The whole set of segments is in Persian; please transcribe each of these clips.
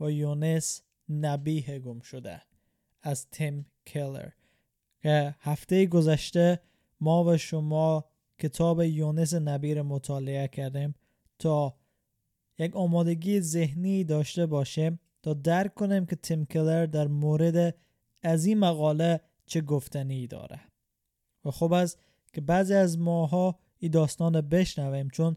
با یونس نبیه گم شده از تیم کلر که هفته گذشته ما و شما کتاب یونس نبی رو مطالعه کردیم تا یک آمادگی ذهنی داشته باشیم تا درک کنیم که تیم کلر در مورد از این مقاله چه گفتنی داره. و خوب است که بعضی از ماها این داستان بشنویم چون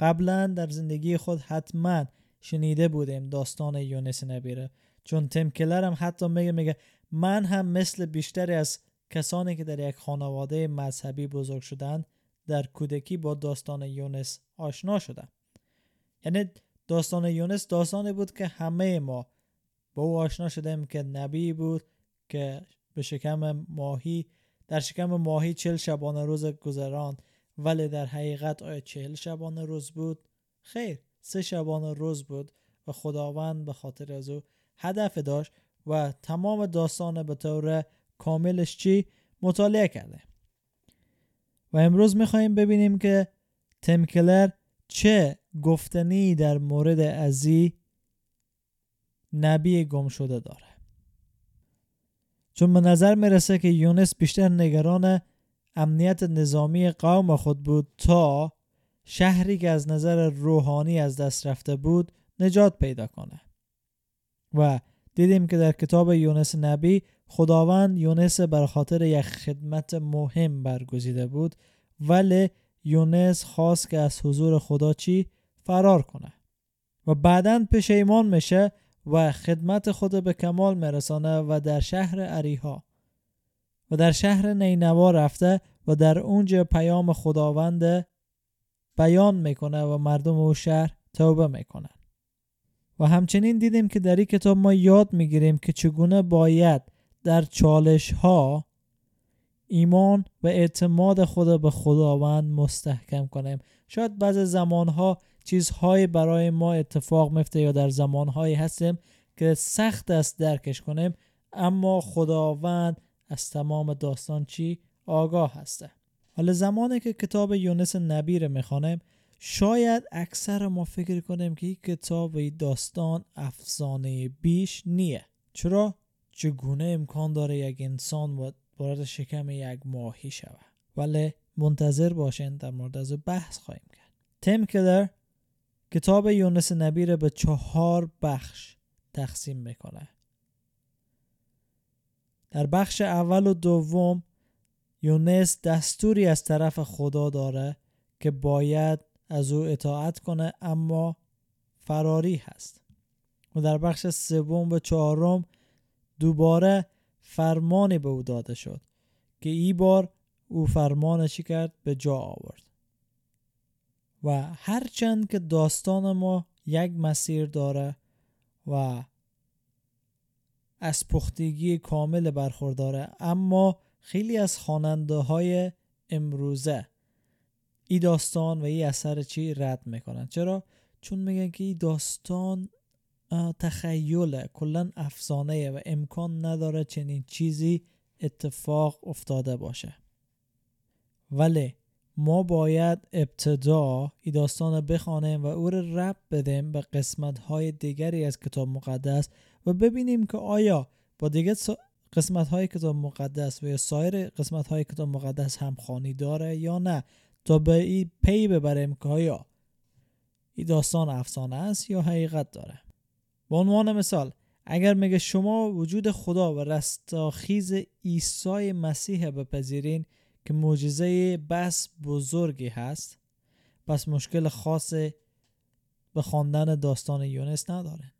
قبلا در زندگی خود حتما شنیده بودیم داستان یونس نبیره چون تیم هم حتی میگه میگه من هم مثل بیشتری از کسانی که در یک خانواده مذهبی بزرگ شدن در کودکی با داستان یونس آشنا شدم. یعنی داستان یونس داستانی بود که همه ما با او آشنا شدیم که نبی بود که به شکم ماهی در شکم ماهی چل شبانه روز گذران ولی در حقیقت آیا چهل شبانه روز بود؟ خیر. سه شبانه روز بود و خداوند به خاطر از او هدف داشت و تمام داستان به طور کاملش چی مطالعه کرده. و امروز میخواییم ببینیم که تمکلر چه گفتنی در مورد ازی نبی گم شده داره. چون به نظر می‌رسه که یونس بیشتر نگران امنیت نظامی قوم خود بود تا شهری که از نظر روحانی از دست رفته بود نجات پیدا کنه. و دیدیم که در کتاب یونس نبی خداوند یونس بر خاطر یک خدمت مهم برگزیده بود ولی یونس خواست که از حضور خدا چی؟ فرار کنه. و بعدا پشیمان میشه و خدمت خود به کمال میرسانه و در شهر عریها. و در شهر نینوا رفته و در اونجا پیام خداوند بیان می‌کنه و مردم او شهر توبه می‌کنن. و همچنین دیدیم که در این کتاب ما یاد می‌گیریم که چگونه باید در چالش ها ایمان و اعتماد خود به خداوند مستحکم کنیم. شاید بعض زمان ها چیزهایی برای ما اتفاق میفته یا در زمانهایی هستیم که سخت است درکش کنیم اما خداوند از تمام داستان چی آگاه هسته. حالا زمانی که کتاب یونس نبی رو می‌خوانیم شاید اکثر ما فکر کنیم که این کتاب و داستان افسانه بیش نیه. چرا؟ چگونه امکان داره یک انسان وارد شکم یک ماهی شود؟ ولی منتظر باشین در مورد از بحث خواهیم کرد. تیم کلر کتاب یونس نبی رو به چهار بخش تقسیم می‌کنه. در بخش اول و دوم یونس دستوری از طرف خدا داره که باید از او اطاعت کنه اما فراری هست. و در بخش سوم و چهارم دوباره فرمانی به او داده شد که ای بار او فرمان چی کرد؟ به جا آورد. و هرچند که داستان ما یک مسیر داره و از پختگی کامل برخورداره اما خیلی از خواننده های امروزه ای داستان و ای اثر چی رد می‌کنن چرا؟ چون میگن که ای داستان تخیله کلا افسانه و امکان نداره چنین چیزی اتفاق افتاده باشه ولی ما باید ابتدا ای داستان بخوانیم و او رو رب بدیم به قسمت های دیگری از کتاب مقدس و ببینیم که آیا با دیگه قسمت های کتاب مقدس و یا سایر قسمت های کتاب مقدس هم خانی داره یا نه تا به ای پی ببریم که آیا ای داستان افسانه است یا حقیقت داره؟ به عنوان مثال اگر میگه شما وجود خدا و رستاخیز عیسی مسیح بپذیرین که معجزه بس بزرگی هست پس مشکل خاص به خواندن داستان یونس ندارن.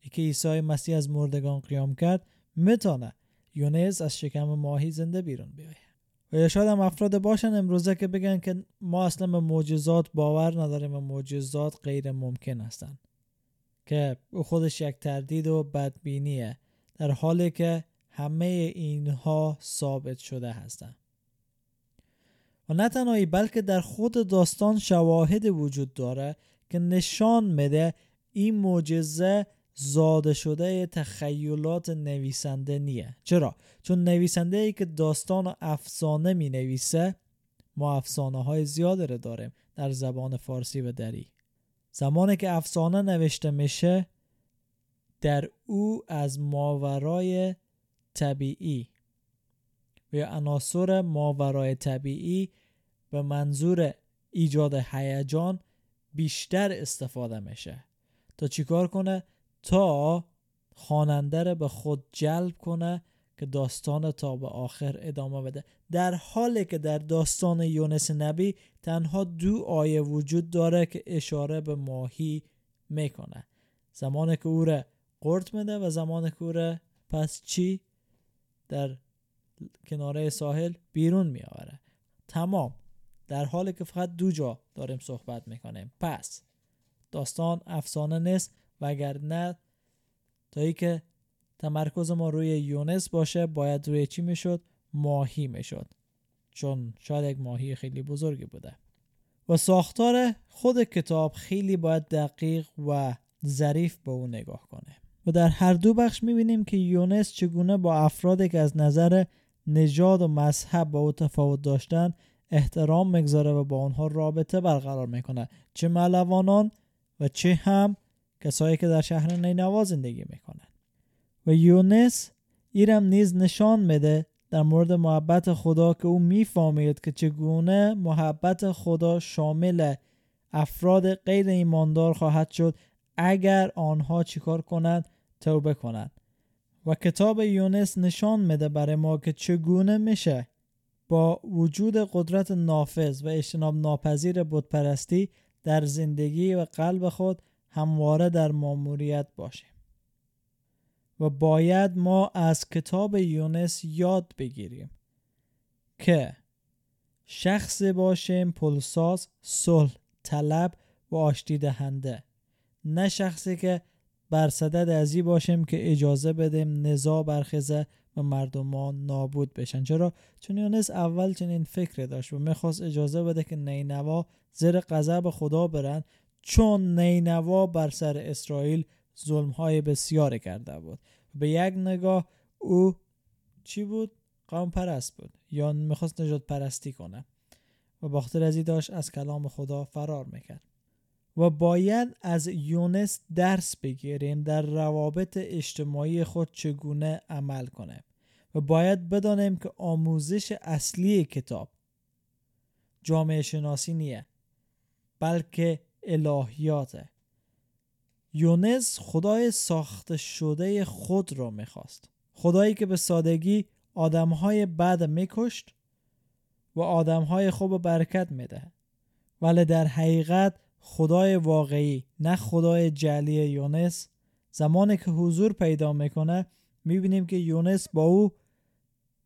ای که عیسی مسیح از مردگان قیام کرد می‌تونه یونس از شکم ماهی زنده بیرون بیایه. و یا شاید هم افراد باشن امروزه که بگن که ما اصلا به معجزات باور نداریم و معجزات غیر ممکن هستن. که خودش یک تردید و بدبینیه. در حالی که همه اینها ثابت شده هستند و نه تنهایی بلکه در خود داستان شواهد وجود داره که نشان میده این معجزه زاده شده تخیلات نویسنده نیه. چرا؟ چون نویسنده ای که داستان و افسانه می نویسه ما افسانه های زیاده رو داریم در زبان فارسی و دری. زمانی که افسانه نوشته میشه در او از ماورای طبیعی. و یا عناصر ماورای طبیعی به منظور ایجاد هیجان بیشتر استفاده میشه. تا چیکار کنه؟ تا خواننده رو به خود جلب کنه که داستان تا به آخر ادامه بده. در حالی که در داستان یونس نبی تنها دو آیه وجود داره که اشاره به ماهی می‌کنه. زمانی که او را قرد میده و زمانی که او را پس چی در کناره ساحل بیرون میآوره. تمام. در حالی که فقط دو جا داریم صحبت می‌کنیم. پس داستان افسانه نیست. و اگر نه تا که تمرکز ما روی یونس باشه باید روی چی می‌شد؟ ماهی می‌شد. چون شاید یک ماهی خیلی بزرگی بوده. و ساختار خود کتاب خیلی باید دقیق و ظریف به اون نگاه کنه. و در هر دو بخش می‌بینیم که یونس چگونه با افرادی که از نظر نژاد و مذهب با او تفاوت داشتن احترام می‌گذاره و با آنها رابطه برقرار می‌کنه. چه ملوانان و چه هم کسایی که در شهر نینوا زندگی می‌کنن و یونس ایرم نیز نشان میده در مورد محبت خدا که او می‌فهمید که چگونه محبت خدا شامل افراد غیر ایماندار خواهد شد اگر آنها چیکار کنند توبه کنند. و کتاب یونس نشان میده برای ما که چگونه میشه با وجود قدرت نافذ و اجتناب ناپذیر بودپرستی در زندگی و قلب خود همواره در ماموریت باشیم. و باید ما از کتاب یونس یاد بگیریم که شخص باشیم پلساز صلح طلب و آشتی دهنده نه شخصی که بر صدد ازی باشیم که اجازه بدیم نزا برخزه و مردمان نابود بشن. چرا؟ چون یونس اول چنین فکر داشت و می‌خواست اجازه بده که نینوا زیر غضب خدا برن چون نینوا بر سر اسرائیل ظلم های بسیار کرده بود. به یک نگاه او چی بود؟ قوم پرست بود یا می‌خواست نجات پرستی کنه. و باختر ازی داشت از کلام خدا فرار می‌کرد. و باید از یونس درس بگیریم در روابط اجتماعی خود چگونه عمل کنه. و باید بدانیم که آموزش اصلی کتاب جامعه شناسی نیه بلکه الهیاته. یونس خدای ساخته شده خود را می‌خواست. خدایی که به سادگی آدمهای بد میکشت و آدمهای خوب برکت میده. ولی در حقیقت خدای واقعی نه خدای جلی یونس. زمانی که حضور پیدا می‌کنه می‌بینیم که یونس با او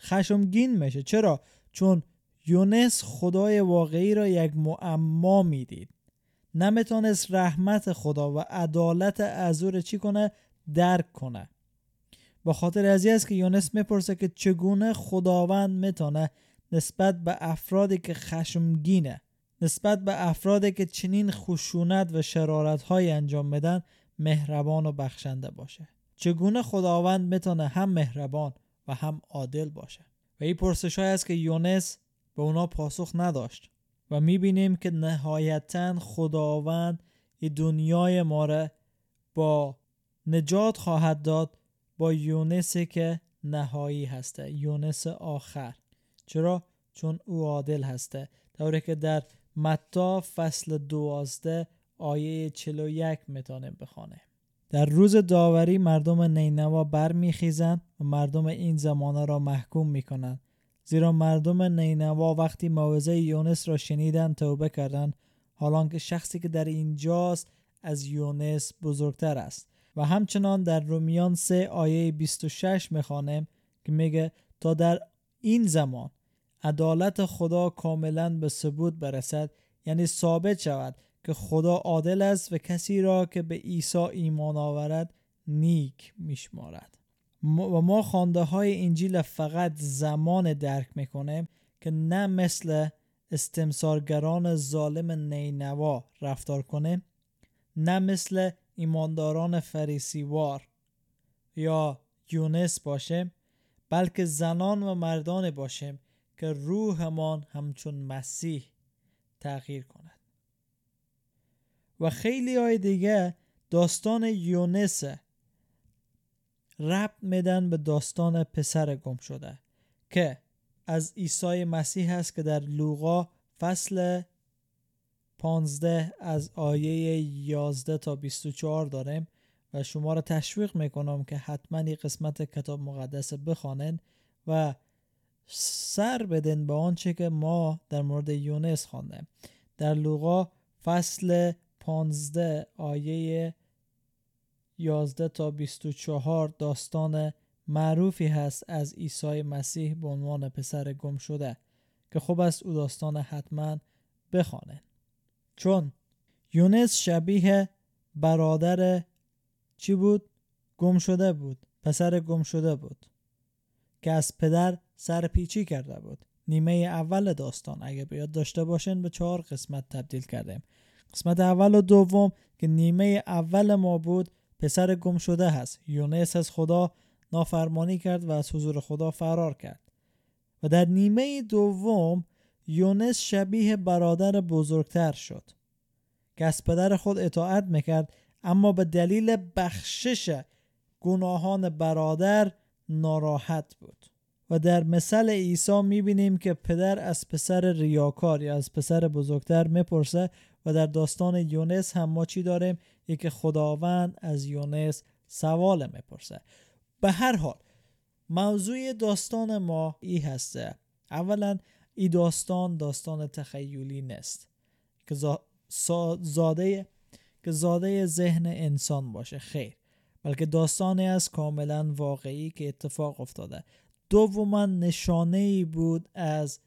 خشمگین میشه. چرا؟ چون یونس خدای واقعی را یک معما می‌دید. نمی‌تونست رحمت خدا و عدالت از او چی کنه؟ درک کنه. با خاطر ازی است که یونس می‌پرسه که چگونه خداوند می‌تونه نسبت به افرادی که خشمگینه نسبت به افرادی که چنین خشونت و شرارت های انجام میدن مهربان و بخشنده باشه. چگونه خداوند می‌تونه هم مهربان و هم عادل باشه؟ و این پرسش است که یونس به اونا پاسخ نداشت. و می‌بینیم که نهایتا خداوند دنیای ما را با نجات خواهد داد با یونسی که نهایی هسته یونس آخر. چرا؟ چون او عادل هسته. طوری که در متا فصل دوازده آیه 41 می‌تونیم بخوانیم. در روز داوری مردم نینوا برمیخیزند و مردم این زمانه را محکوم می‌کنند. زیرا مردم نینوا وقتی موعظه یونس را شنیدند توبه کردند حالان که شخصی که در اینجاست از یونس بزرگتر است. و همچنان در رومیان 3 آیه 26 می‌خوانیم که میگه تا در این زمان عدالت خدا کاملا به ثبوت برسد یعنی ثابت شود که خدا عادل است و کسی را که به عیسی ایمان آورد نیک میشمارد. و ما خانده های انجیل فقط زمان درک می‌کنیم که نه مثل استمسارگران ظالم نینوا رفتار کنیم نه مثل ایمانداران فریسیوار یا یونس باشیم بلکه زنان و مردان باشیم که روحمان همچون مسیح تغییر کند. و خیلی های دیگه داستان یونس ربط میدن به داستان پسر گم شده که از عیسی مسیح هست که در لوقا فصل 15 از آیه 11 تا 24 داریم و شما را تشویق می‌کنم که حتما این قسمت کتاب مقدس بخوانند و سر بدن به آنچه که ما در مورد یونس خواندیم. در لوقا فصل 15 آیه 11 تا 24 داستان معروفی هست از عیسی مسیح به عنوان پسر گم شده که خوب است او داستان حتما بخوانه. چون یونس شبیه برادر چی بود؟ گم شده بود پسر گم شده بود که از پدر سر پیچی کرده بود. نیمه اول داستان اگه بیاد داشته باشین به چهار قسمت تبدیل کردیم. قسمت اول و دوم که نیمه اول ما بود پسر گم شده هست. یونس از خدا نافرمانی کرد و از حضور خدا فرار کرد. و در نیمه دوم یونس شبیه برادر بزرگتر شد. که از پدر خود اطاعت می‌کرد اما به دلیل بخشش گناهان برادر ناراحت بود. و در مثل عیسی می‌بینیم که پدر از پسر ریاکار یا از پسر بزرگتر می‌پرسه و در داستان یونس هم ما چی داریم؟ یکی خداوند از یونس سوال می‌پرسه. به هر حال موضوع داستان ما ای هسته. اولا ای داستان داستان تخیلی نیست که زاده که زاده ذهن انسان باشه. خیر. بلکه داستانی است کاملا واقعی که اتفاق افتاده. دوما نشانه ای بود از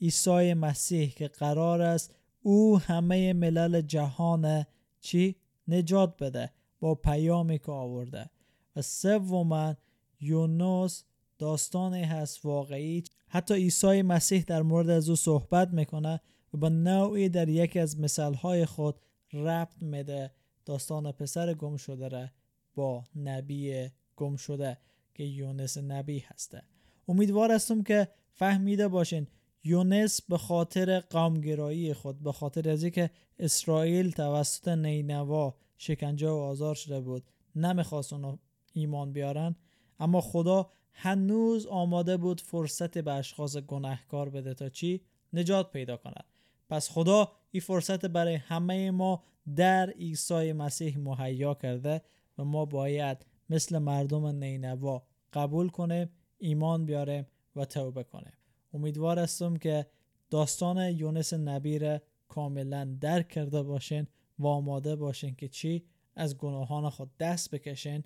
عیسی مسیح که قرار است او همه ملل جهان چی؟ نجات بده با پیامی که آورده. و سوما یونس داستانی هست واقعی. حتی عیسی مسیح در مورد از او صحبت می‌کنه و با نوعی در یکی از مثالهای خود ربط میده. داستان پسر گم شده را با نبی گم شده که یونس نبی هسته. امیدوار هستم که فهمیده باشین یونس به خاطر قومگرایی خود به خاطر از که اسرائیل توسط نینوا شکنجه و آزار شده بود نمی‌خواست اونو ایمان بیارن. اما خدا هنوز آماده بود فرصت به اشخاص گناهکار بده تا چی؟ نجات پیدا کند. پس خدا این فرصت برای همه ما در عیسی مسیح مهیا کرده و ما باید مثل مردم نینوا قبول کنیم ایمان بیاریم و توبه کنیم. امیدوار هستم که داستان یونس نبی را کاملا درک کرده باشین و آماده باشین که چی از گناهان خود دست بکشین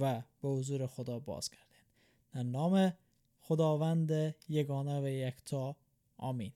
و به حضور خدا باز کردین در نام خداوند یگانه و یکتا آمین